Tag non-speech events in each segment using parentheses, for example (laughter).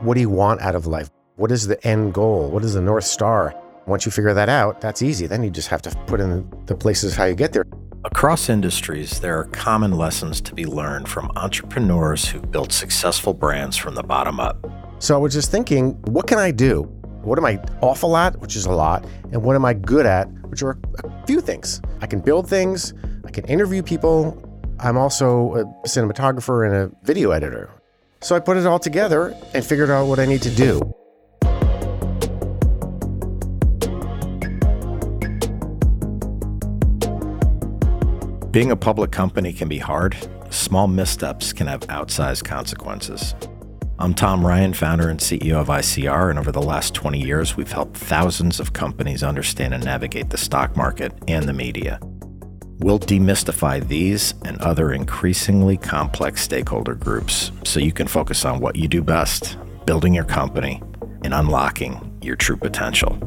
What do you want out of life? What is the end goal? What is the North Star? Once you figure that out, that's easy. Then you just have to put in the places how you get there. Across industries, there are common lessons to be learned from entrepreneurs who built successful brands from the bottom up. So I was just thinking, what can I do? What am I awful at, which is a lot, and what am I good at, which are a few things. I can build things, I can interview people. I'm also a cinematographer and a video editor. So I put it all together and figured out what I need to do. Being a public company can be hard. Small missteps can have outsized consequences. I'm Tom Ryan, founder and CEO of ICR, and over the last 20 years, we've helped thousands of companies understand and navigate the stock market and the media. We'll demystify these and other increasingly complex stakeholder groups so you can focus on what you do best building your company and unlocking your true potential.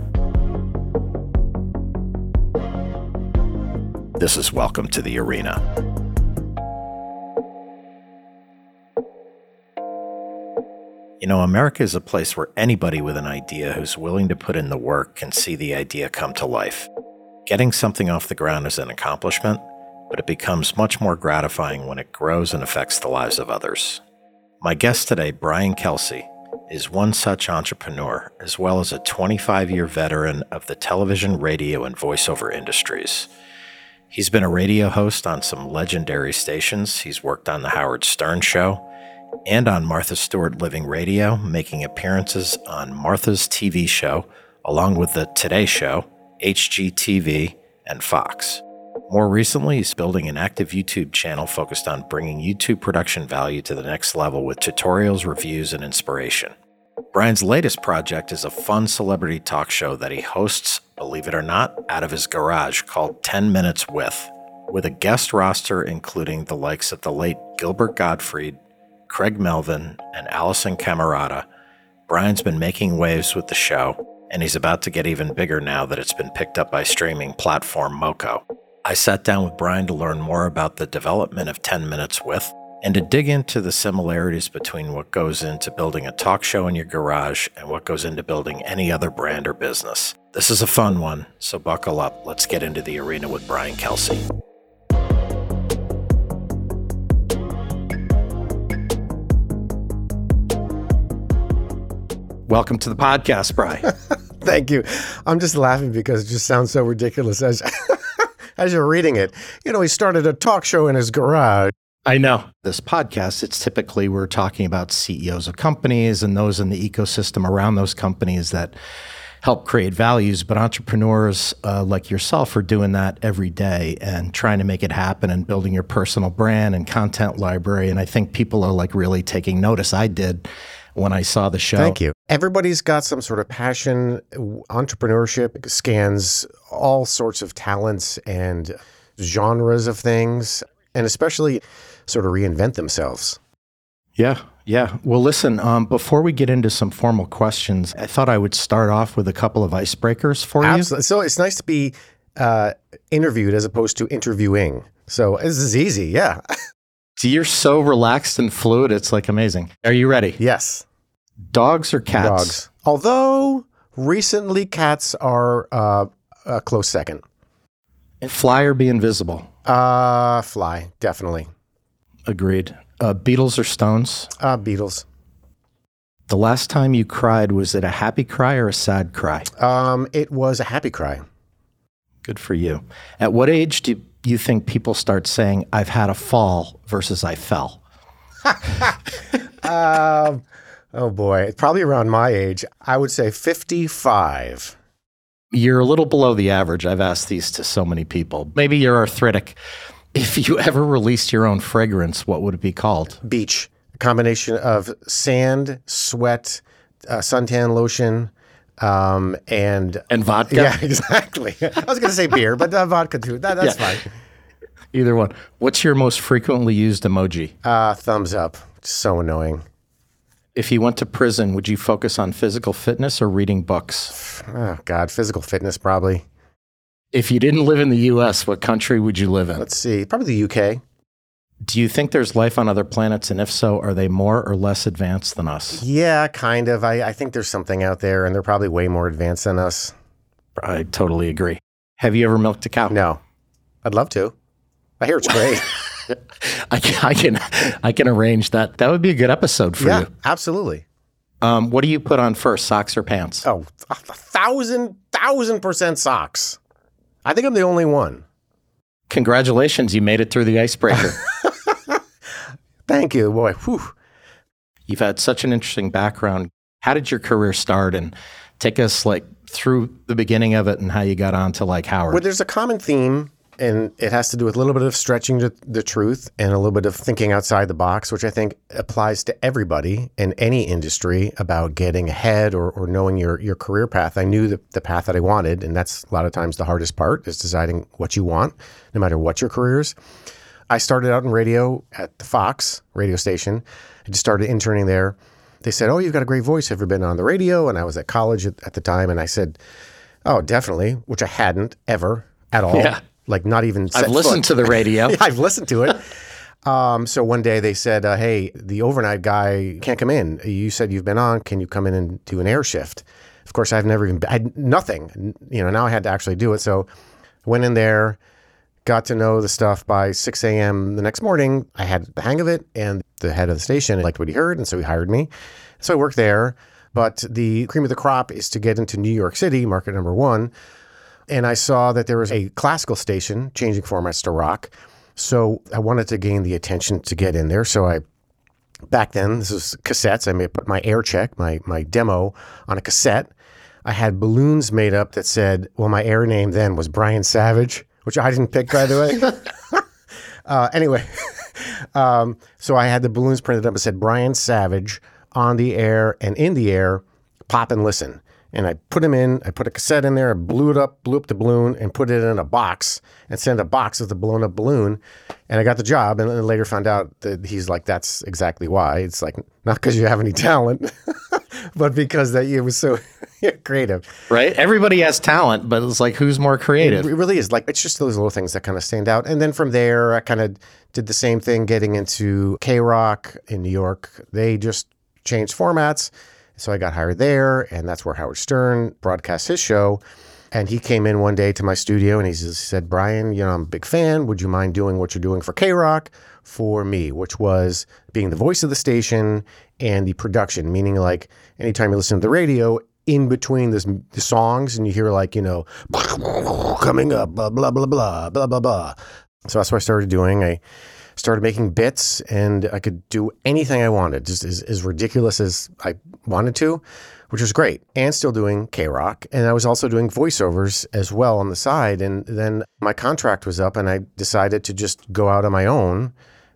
This is Welcome to the Arena. You know, America is a place where anybody with an idea who's willing to put in the work can see the idea come to life. Getting something off the ground is an accomplishment, but it becomes much more gratifying when it grows and affects the lives of others. My guest today, Brian Kelsey, is one such entrepreneur, as well as a 25 year veteran of the television, radio, and voiceover industries. He's been a radio host on some legendary stations. He's worked on The Howard Stern Show and on Martha Stewart Living Radio, making appearances on Martha's TV show, along with The Today Show HGTV, and Fox. More recently, he's building an active YouTube channel focused on bringing YouTube production value to the next level with tutorials, reviews, and inspiration. Brian's latest project is a fun celebrity talk show that he hosts, believe it or not, out of his garage called 10 Minutes With, with a guest roster including the likes of the late Gilbert Gottfried, Craig Melvin, and Alisyn Camerota. Brian's been making waves with the show and he's about to get even bigger now that it's been picked up by streaming platform Moko. I sat down with Brian to learn more about the development of 10 Minutes With and to dig into the similarities between what goes into building a talk show in your garage and what goes into building any other brand or business. This is a fun one, so buckle up. Let's get into the arena with Brian Kelsey. Welcome to the podcast, Brian. (laughs) Thank you. I'm just laughing because it just sounds so ridiculous as (laughs) as you're reading it. You know, he started a talk show in his garage. I know. This podcast, it's typically we're talking about CEOs of companies and those in the ecosystem around those companies that help create values. But entrepreneurs uh, like yourself are doing that every day and trying to make it happen and building your personal brand and content library. And I think people are like really taking notice. I did when I saw the show. Thank you. Everybody's got some sort of passion. Entrepreneurship scans all sorts of talents and genres of things, and especially sort of reinvent themselves. Yeah, yeah. Well, listen, um, before we get into some formal questions, I thought I would start off with a couple of icebreakers for Absolutely. you. So it's nice to be uh, interviewed as opposed to interviewing. So this is easy. Yeah. (laughs) You're so relaxed and fluid. It's like amazing. Are you ready? Yes. Dogs or cats? Dogs. Although recently cats are uh, a close second. Fly or be invisible? Uh, fly, definitely. Agreed. Uh, Beatles or Stones? Uh, Beatles. The last time you cried, was it a happy cry or a sad cry? Um, it was a happy cry. Good for you. At what age do you think people start saying, I've had a fall versus I fell? (laughs) um, Oh boy, probably around my age. I would say 55. You're a little below the average. I've asked these to so many people. Maybe you're arthritic. If you ever released your own fragrance, what would it be called? Beach. a combination of sand, sweat, uh, suntan lotion, um, and And vodka. yeah, (laughs) exactly. I was going to say beer, but uh, vodka too. That, that's Yeah. fine. Either one. What's your most frequently used emoji? Uh, thumbs up. So annoying. If you went to prison, would you focus on physical fitness or reading books? Oh God, physical fitness probably. If you didn't live in the US, what country would you live in? Let's see, probably the UK. Do you think there's life on other planets? And if so, are they more or less advanced than us? Yeah, kind of. I, I think there's something out there, and they're probably way more advanced than us. I totally agree. Have you ever milked a cow? No, I'd love to. I hear it's great. (laughs) I can, I can, I can arrange that. That would be a good episode for yeah, you. absolutely. Um, what do you put on first, socks or pants? Oh, a thousand, thousand percent socks. I think I'm the only one. Congratulations, you made it through the icebreaker. (laughs) Thank you, boy. Whew. You've had such an interesting background. How did your career start? And take us like through the beginning of it and how you got on to like Howard. Well, there's a common theme, and it has to do with a little bit of stretching the, the truth and a little bit of thinking outside the box, which I think applies to everybody in any industry about getting ahead or, or knowing your, your career path. I knew the, the path that I wanted, and that's a lot of times the hardest part is deciding what you want, no matter what your career is. I started out in radio at the Fox radio station. I just started interning there. They said, Oh, you've got a great voice. Have you been on the radio? And I was at college at, at the time. And I said, Oh, definitely, which I hadn't ever at all. Yeah. Like, not even I've listened to the radio. (laughs) yeah, I've listened to it. Um, so one day they said, uh, "Hey, the overnight guy can't come in. You said you've been on. Can you come in and do an air shift?" Of course, I've never even I had nothing. You know, now I had to actually do it. So went in there, got to know the stuff by 6 a.m. the next morning. I had the hang of it, and the head of the station liked what he heard, and so he hired me. So I worked there. But the cream of the crop is to get into New York City, market number one. And I saw that there was a classical station changing formats to rock. So I wanted to gain the attention to get in there. So I, back then, this was cassettes. I put my air check, my, my demo on a cassette. I had balloons made up that said, well, my air name then was Brian Savage, which I didn't pick, by the way. (laughs) uh, anyway, (laughs) um, so I had the balloons printed up and said Brian Savage on the air and in the air, pop and listen. And I put them in, I put a cassette in there, I blew it up, blew up the balloon, and put it in a box and sent a box with the blown up balloon. And I got the job. And then later found out that he's like, that's exactly why. It's like, not because you have any talent, (laughs) but because that it was so (laughs) creative. right? Everybody has talent, but it's like who's more creative? It really is like it's just those little things that kind of stand out. And then from there, I kind of did the same thing, getting into K Rock in New York. They just changed formats, so I got hired there, and that's where Howard Stern broadcasts his show. And he came in one day to my studio and he said, Brian, you know, I'm a big fan. Would you mind doing what you're doing for K Rock for me? Which was being the voice of the station and the production, meaning like anytime you listen to the radio, in between this, the songs and you hear like, you know, coming up, blah, blah, blah, blah, blah, blah, blah. So that's what I started doing. I started making bits and I could do anything I wanted, just as, as ridiculous as I wanted to, which was great. And still doing K Rock. And I was also doing voiceovers as well on the side. And then my contract was up and I decided to just go out on my own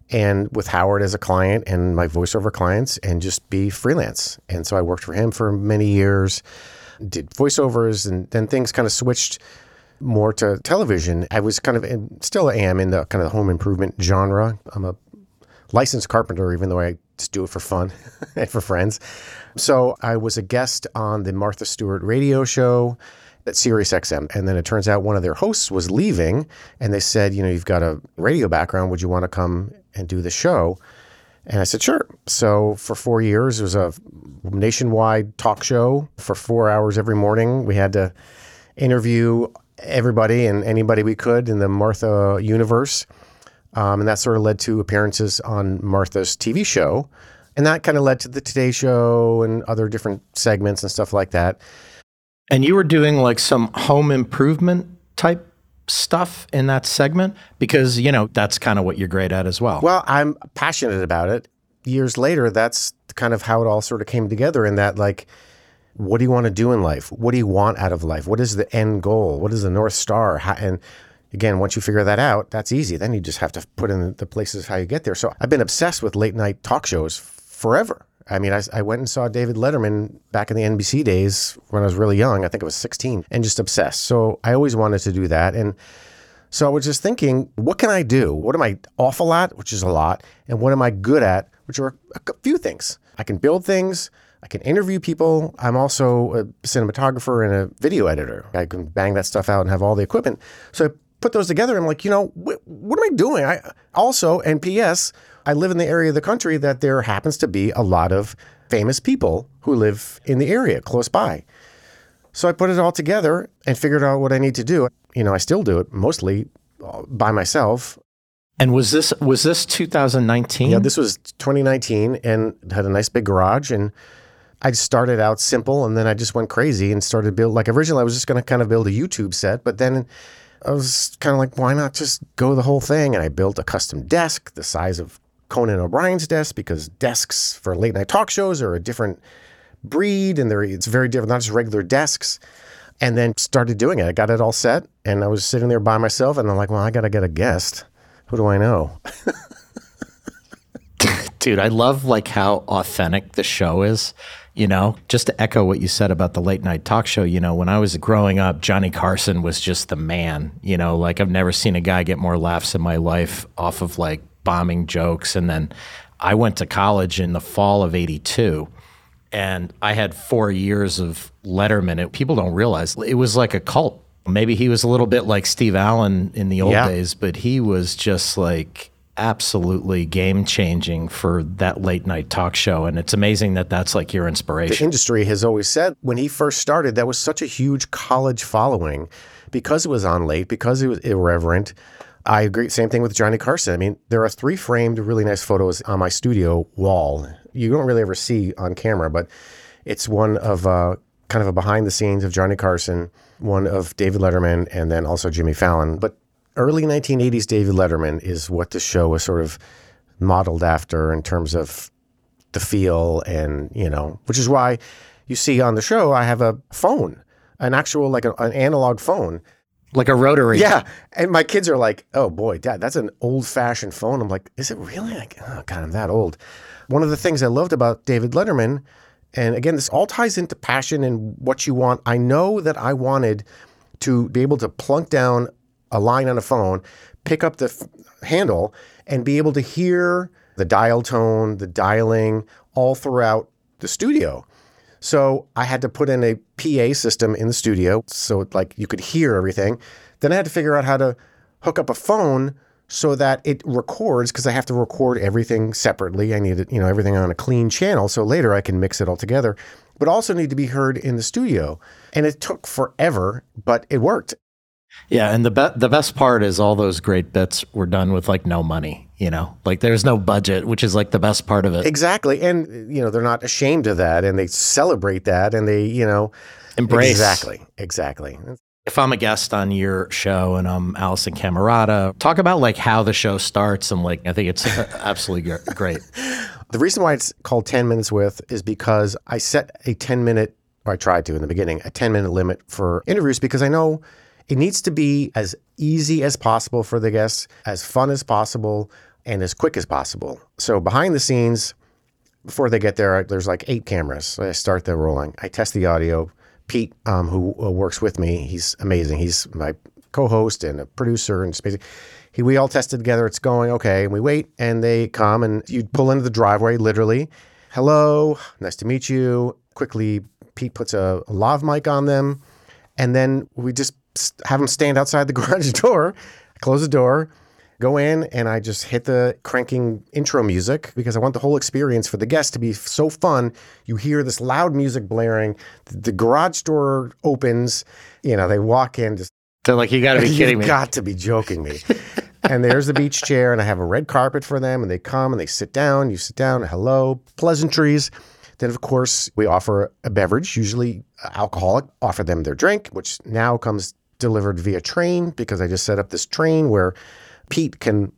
and with Howard as a client and my voiceover clients and just be freelance. And so I worked for him for many years, did voiceovers, and then things kind of switched more to television. I was kind of, still am in the kind of home improvement genre. I'm a licensed carpenter, even though I just do it for fun (laughs) and for friends. So I was a guest on the Martha Stewart radio show at Sirius XM. And then it turns out one of their hosts was leaving and they said, you know, you've got a radio background. Would you want to come and do the show? And I said, sure. So for four years, it was a nationwide talk show for four hours every morning. We had to interview everybody and anybody we could in the Martha universe. Um, and that sort of led to appearances on Martha's TV show. And that kind of led to the Today Show and other different segments and stuff like that. And you were doing like some home improvement type stuff in that segment because, you know, that's kind of what you're great at as well. Well, I'm passionate about it. Years later, that's kind of how it all sort of came together in that, like, what do you want to do in life? What do you want out of life? What is the end goal? What is the North Star? How, and again, once you figure that out, that's easy. Then you just have to put in the places how you get there. So I've been obsessed with late night talk shows forever. I mean, I, I, went and saw David Letterman back in the NBC days when I was really young. I think I was 16 and just obsessed. So I always wanted to do that. And so I was just thinking, what can I do? What am I awful at, which is a lot, and what am I good at, which are a few things. I can build things. I can interview people. I'm also a cinematographer and a video editor. I can bang that stuff out and have all the equipment. So I put those together. I'm like, you know, wh- what am I doing? I also, and P.S., I live in the area of the country that there happens to be a lot of famous people who live in the area close by. So I put it all together and figured out what I need to do. You know, I still do it mostly uh, by myself. And was this was this 2019? Yeah, this was 2019 and had a nice big garage and I started out simple and then I just went crazy and started build like originally I was just going to kind of build a YouTube set, but then I was kind of like why not just go the whole thing and I built a custom desk the size of Conan O'Brien's desk because desks for late night talk shows are a different breed and they're it's very different, not just regular desks. And then started doing it. I got it all set and I was sitting there by myself and I'm like, well, I got to get a guest. Who do I know? (laughs) Dude, I love like how authentic the show is. You know, just to echo what you said about the late night talk show, you know, when I was growing up, Johnny Carson was just the man. You know, like I've never seen a guy get more laughs in my life off of like bombing jokes. And then I went to college in the fall of 82 and I had four years of Letterman. It, people don't realize it was like a cult. Maybe he was a little bit like Steve Allen in the old yeah. days, but he was just like absolutely game changing for that late night talk show. And it's amazing that that's like your inspiration. The industry has always said when he first started, that was such a huge college following because it was on late, because it was irreverent. I agree. Same thing with Johnny Carson. I mean, there are three framed, really nice photos on my studio wall. You don't really ever see on camera, but it's one of uh, kind of a behind the scenes of Johnny Carson, one of David Letterman, and then also Jimmy Fallon. But early 1980s David Letterman is what the show was sort of modeled after in terms of the feel and, you know, which is why you see on the show I have a phone, an actual, like an analog phone like a rotary. Yeah. And my kids are like, oh boy, dad, that's an old fashioned phone. I'm like, is it really? Like, oh God, I'm that old. One of the things I loved about David Letterman, and again, this all ties into passion and what you want. I know that I wanted to be able to plunk down a line on a phone, pick up the f- handle, and be able to hear the dial tone, the dialing all throughout the studio. So I had to put in a PA system in the studio so like you could hear everything. Then I had to figure out how to hook up a phone so that it records because I have to record everything separately. I need it, you know, everything on a clean channel so later I can mix it all together. But also need to be heard in the studio. And it took forever, but it worked. Yeah, and the be- the best part is all those great bits were done with like no money, you know. Like there's no budget, which is like the best part of it. Exactly. And you know, they're not ashamed of that and they celebrate that and they, you know, embrace. Exactly. Exactly. If I'm a guest on your show and I'm Alisyn Camerota, talk about like how the show starts and like I think it's (laughs) absolutely great. The reason why it's called 10 minutes with is because I set a 10 minute or I tried to in the beginning, a 10 minute limit for interviews because I know it needs to be as easy as possible for the guests, as fun as possible, and as quick as possible. So behind the scenes, before they get there, there's like eight cameras. I start the rolling. I test the audio. Pete, um, who uh, works with me, he's amazing. He's my co-host and a producer, and he we all tested together. It's going okay, and we wait, and they come, and you pull into the driveway, literally. Hello, nice to meet you. Quickly, Pete puts a, a lav mic on them, and then we just have them stand outside the (laughs) garage door. Close the door, go in, and I just hit the cranking intro music because I want the whole experience for the guests to be so fun. You hear this loud music blaring, the garage door opens, you know, they walk in just. They're like, you got to be (laughs) kidding me. You got to be joking me. (laughs) and there's the beach chair, and I have a red carpet for them, and they come and they sit down. You sit down, hello, pleasantries. Then, of course, we offer a beverage, usually uh, alcoholic, offer them their drink, which now comes delivered via train because I just set up this train where Pete can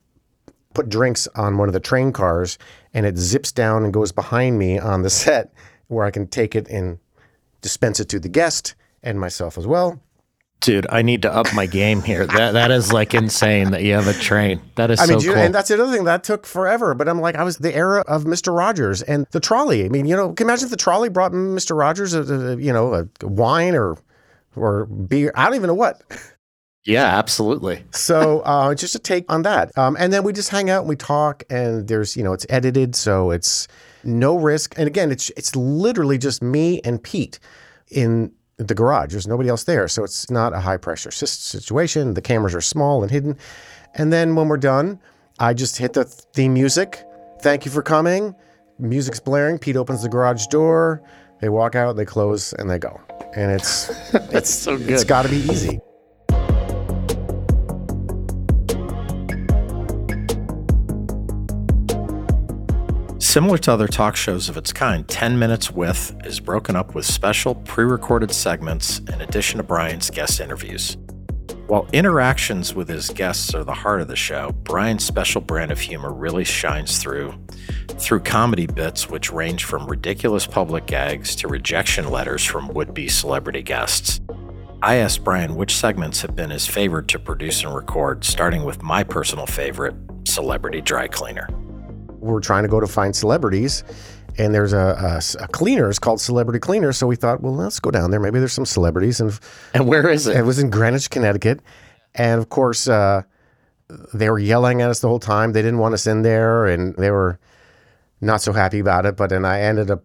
put drinks on one of the train cars and it zips down and goes behind me on the set where I can take it and dispense it to the guest and myself as well. Dude, I need to up my game here. That that is like insane that you have a train. That is I so mean, you- cool. and that's the other thing that took forever. But I'm like, I was the era of Mister Rogers and the trolley. I mean, you know, can you imagine if the trolley brought Mister Rogers, a, a, you know, a wine or or beer. I don't even know what. Yeah, absolutely. So uh, just a take on that. Um, and then we just hang out and we talk. And there's, you know, it's edited, so it's no risk. And again, it's it's literally just me and Pete in the garage. There's nobody else there, so it's not a high pressure situation. The cameras are small and hidden. And then when we're done, I just hit the theme music. Thank you for coming. Music's blaring. Pete opens the garage door. They walk out, they close, and they go. And it's (laughs) it's so It's good. got to be easy. Similar to other talk shows of its kind, 10 Minutes With is broken up with special pre recorded segments in addition to Brian's guest interviews. While interactions with his guests are the heart of the show, Brian's special brand of humor really shines through through comedy bits which range from ridiculous public gags to rejection letters from would be celebrity guests. I asked Brian which segments have been his favorite to produce and record, starting with my personal favorite, Celebrity Dry Cleaner. We're trying to go to find celebrities and there's a, a, a cleaners called celebrity cleaners so we thought well let's go down there. Maybe there's some celebrities and (laughs) And where is it? It? was in greenwich connecticut. And of course uh, they were yelling at us the whole time. They didn't want us in there and they were not so happy about it. But then i ended up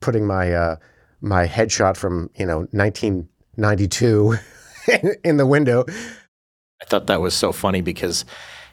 putting my uh, my headshot from you know 1992 (laughs) in the window. I thought that was so funny because,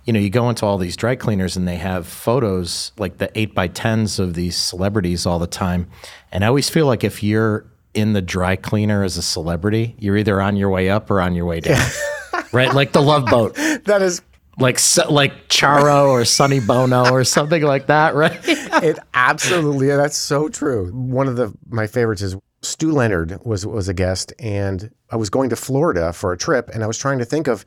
you know, you go into all these dry cleaners and they have photos like the eight by tens of these celebrities all the time. And I always feel like if you're in the dry cleaner as a celebrity, you're either on your way up or on your way down. (laughs) right? Like the love boat. (laughs) that is Like like Charo or Sonny Bono or (laughs) something like that, right? it absolutely that's so true. One of the my favorites is Stew Leonard was was a guest, and I was going to Florida for a trip, and I was trying to think of,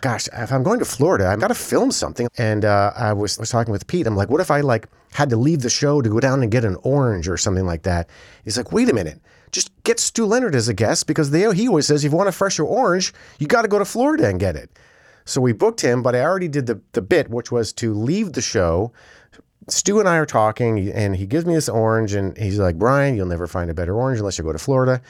gosh, if I'm going to Florida, I've got to film something. And uh, I was was talking with Pete. I'm like, what if I like had to leave the show to go down and get an orange or something like that? He's like, wait a minute. Just get Stew Leonard as a guest because they, he always says if you want a fresher orange, you got to go to Florida and get it. So we booked him, but I already did the, the bit, which was to leave the show. Stew and I are talking, and he gives me this orange, and he's like, Brian, you'll never find a better orange unless you go to Florida.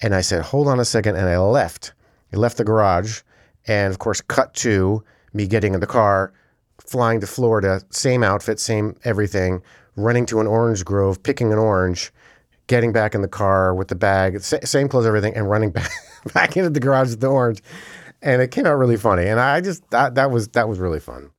And I said, hold on a second. And I left. I left the garage, and of course, cut to me getting in the car, flying to Florida, same outfit, same everything, running to an orange grove, picking an orange, getting back in the car with the bag, same clothes, everything, and running (laughs) back back into the garage with the orange. And it came out really funny. And I just that that was that was really fun.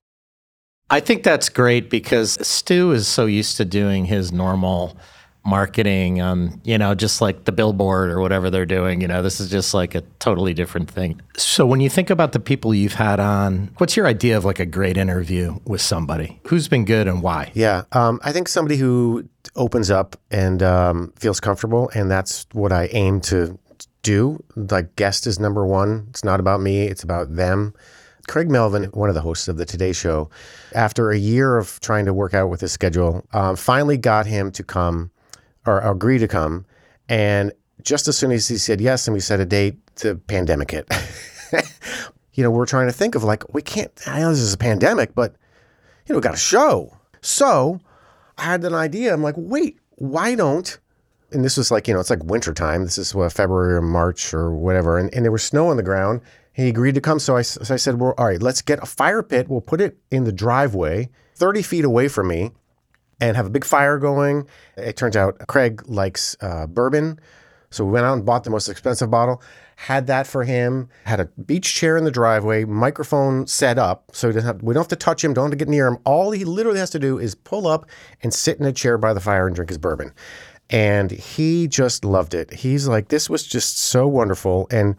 I think that's great because Stew is so used to doing his normal marketing on, you know, just like the billboard or whatever they're doing. You know, this is just like a totally different thing. So when you think about the people you've had on, what's your idea of like a great interview with somebody? Who's been good and why? Yeah, um, I think somebody who opens up and um, feels comfortable, and that's what I aim to do. Like guest is number one. It's not about me; it's about them. Craig Melvin, one of the hosts of the Today Show, after a year of trying to work out with his schedule, um, finally got him to come or agree to come. And just as soon as he said yes and we set a date, the pandemic hit. (laughs) you know, we're trying to think of like, we can't, I know this is a pandemic, but, you know, we got a show. So I had an idea. I'm like, wait, why don't, and this was like, you know, it's like winter time. This is what, February or March or whatever. And, and there was snow on the ground. He agreed to come. So I, so I said, well, all right, let's get a fire pit. We'll put it in the driveway 30 feet away from me and have a big fire going. It turns out Craig likes uh, bourbon. So we went out and bought the most expensive bottle, had that for him, had a beach chair in the driveway, microphone set up. So have, we don't have to touch him, don't have to get near him. All he literally has to do is pull up and sit in a chair by the fire and drink his bourbon. And he just loved it. He's like, this was just so wonderful. And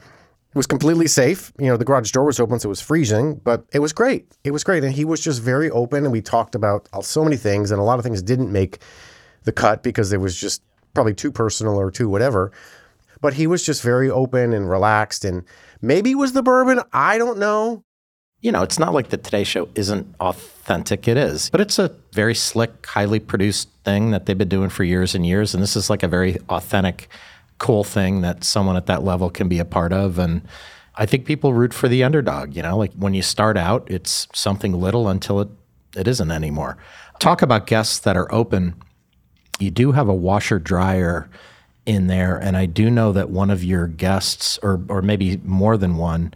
it was completely safe. You know, the garage door was open, so it was freezing, but it was great. It was great. And he was just very open. And we talked about so many things, and a lot of things didn't make the cut because it was just probably too personal or too whatever. But he was just very open and relaxed. And maybe it was the bourbon. I don't know. You know, it's not like the Today Show isn't authentic. It is, but it's a very slick, highly produced thing that they've been doing for years and years. And this is like a very authentic, cool thing that someone at that level can be a part of. And I think people root for the underdog. You know, like when you start out, it's something little until it, it isn't anymore. Talk about guests that are open. You do have a washer dryer in there, and I do know that one of your guests, or or maybe more than one,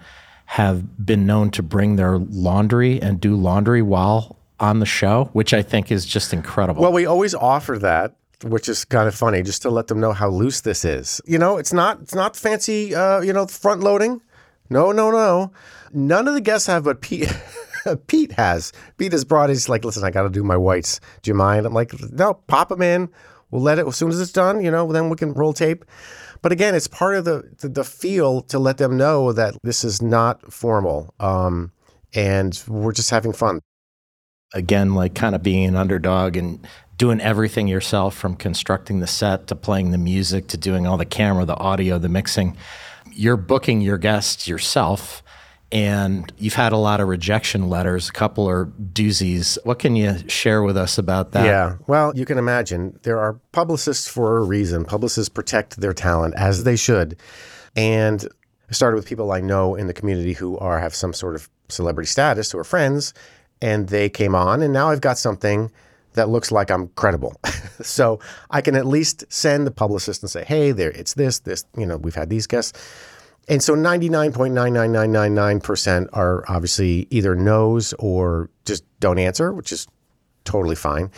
have been known to bring their laundry and do laundry while on the show, which I think is just incredible. Well, we always offer that, which is kind of funny, just to let them know how loose this is. You know, it's not it's not fancy, uh, you know, front loading. No, no, no. None of the guests have, but Pete. (laughs) Pete has. Pete has brought He's like, listen, I got to do my whites. Do you mind? I'm like, no, pop them in. We'll let it as soon as it's done. You know, then we can roll tape. But again, it's part of the the, the feel to let them know that this is not formal, um, and we're just having fun. Again, like kind of being an underdog and doing everything yourself, from constructing the set to playing the music to doing all the camera, the audio, the mixing you're booking your guests yourself and you've had a lot of rejection letters, a couple are doozies. What can you share with us about that? Yeah. Well, you can imagine there are publicists for a reason. Publicists protect their talent as they should. And I started with people I know in the community who are have some sort of celebrity status, who are friends, and they came on and now I've got something that looks like I'm credible. (laughs) so I can at least send the publicist and say, hey, there, it's this, this, you know, we've had these guests. And so 99.99999% are obviously either no's or just don't answer, which is totally fine.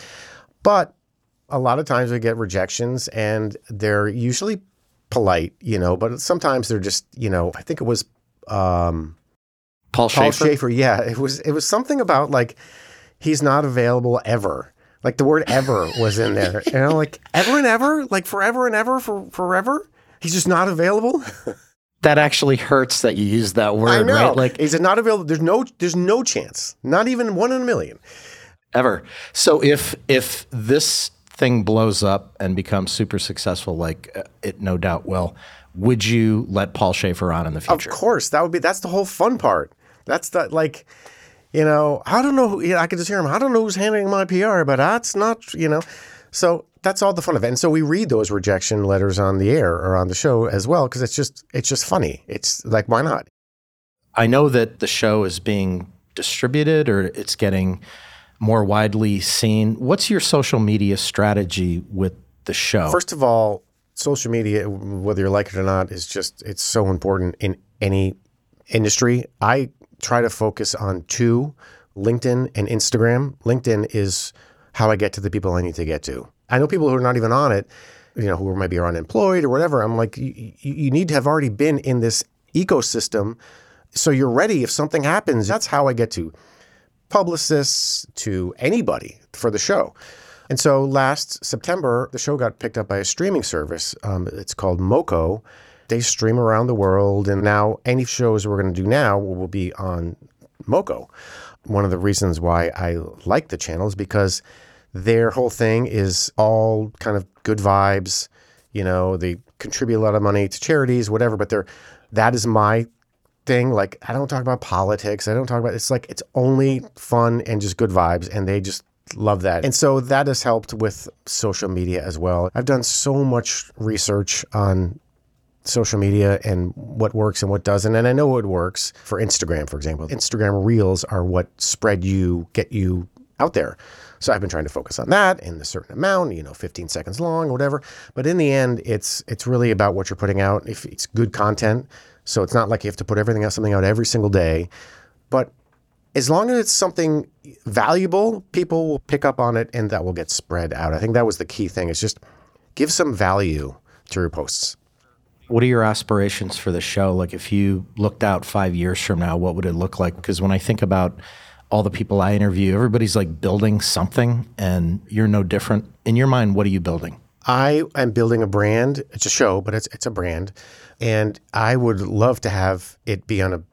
But a lot of times we get rejections and they're usually polite, you know, but sometimes they're just, you know, I think it was um, Paul. Paul Shaffer. Yeah, it was it was something about like he's not available ever. Like the word ever was in there. (laughs) You know, like ever and ever, like forever and ever for forever. He's just not available. (laughs) that actually hurts that you use that word, right? Like is it not available? There's no there's no chance. Not even one in a million. Ever. So if if this thing blows up and becomes super successful, like uh, it no doubt will, would you let Paul Shaffer on in the future? Of course, that would be that's the whole fun part. That's the like you know, I don't know. Who, you know, I could just hear him. I don't know who's handling my PR, but that's not, you know. So that's all the fun of it. And so we read those rejection letters on the air or on the show as well because it's just it's just funny. It's like why not? I know that the show is being distributed or it's getting more widely seen. What's your social media strategy with the show? First of all, social media, whether you like it or not, is just it's so important in any industry. I try to focus on two LinkedIn and Instagram. LinkedIn is how I get to the people I need to get to. I know people who are not even on it, you know, who maybe are unemployed or whatever. I'm like, you, you need to have already been in this ecosystem so you're ready if something happens. That's how I get to publicists, to anybody for the show. And so last September, the show got picked up by a streaming service. Um, it's called Moko. They stream around the world, and now any shows we're going to do now will be on Moko. One of the reasons why I like the channel is because their whole thing is all kind of good vibes. You know, they contribute a lot of money to charities, whatever. But they're that is my thing. Like I don't talk about politics. I don't talk about. It's like it's only fun and just good vibes, and they just love that. And so that has helped with social media as well. I've done so much research on social media and what works and what doesn't. And I know what works for Instagram, for example. Instagram reels are what spread you, get you out there. So I've been trying to focus on that in a certain amount, you know, 15 seconds long, whatever. But in the end, it's it's really about what you're putting out. If it's good content, so it's not like you have to put everything out something out every single day. But as long as it's something valuable, people will pick up on it and that will get spread out. I think that was the key thing. Is just give some value to your posts. What are your aspirations for the show? Like, if you looked out five years from now, what would it look like? Because when I think about all the people I interview, everybody's like building something, and you're no different. In your mind, what are you building? I am building a brand. It's a show, but it's it's a brand, and I would love to have it be on a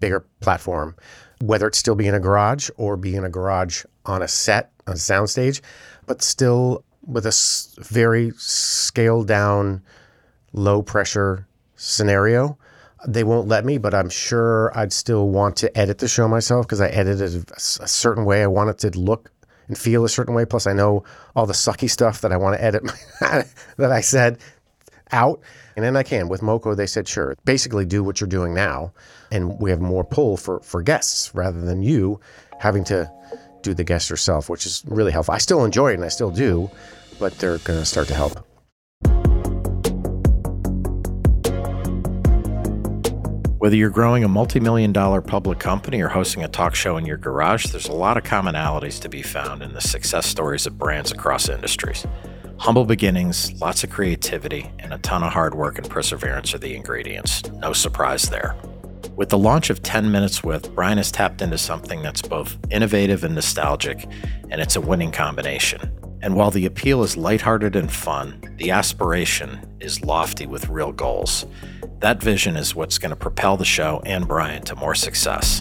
bigger platform, whether it still be in a garage or be in a garage on a set, on a soundstage, but still with a very scaled down low pressure scenario. They won't let me, but I'm sure I'd still want to edit the show myself because I edit it a certain way. I want it to look and feel a certain way. Plus, I know all the sucky stuff that I want to edit (laughs) that I said. out. And then I can. With Moco, they said, sure, basically do what you're doing now. And we have more pull for, for guests rather than you having to do the guest yourself, which is really helpful. I still enjoy it and I still do, but they're going to start to help. Whether you're growing a multi million dollar public company or hosting a talk show in your garage, there's a lot of commonalities to be found in the success stories of brands across industries. Humble beginnings, lots of creativity, and a ton of hard work and perseverance are the ingredients. No surprise there. With the launch of 10 Minutes With, Brian has tapped into something that's both innovative and nostalgic, and it's a winning combination. And while the appeal is lighthearted and fun, the aspiration is lofty with real goals. That vision is what's going to propel the show and Brian to more success.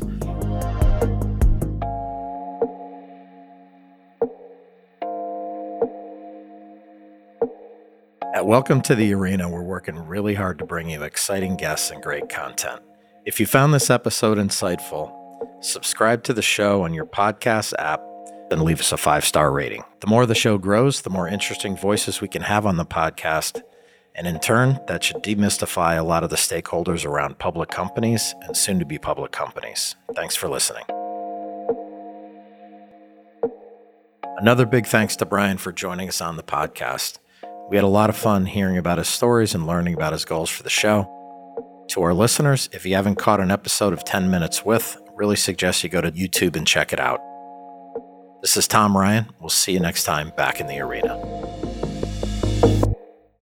Welcome to the Arena, we're working really hard to bring you exciting guests and great content. If you found this episode insightful, subscribe to the show on your podcast app and leave us a five star rating. The more the show grows, the more interesting voices we can have on the podcast and in turn, that should demystify a lot of the stakeholders around public companies and soon to be public companies. Thanks for listening. Another big thanks to Brian for joining us on the podcast. We had a lot of fun hearing about his stories and learning about his goals for the show. To our listeners, if you haven't caught an episode of 10 Minutes With, really suggest you go to YouTube and check it out. This is Tom Ryan. We'll see you next time back in the arena.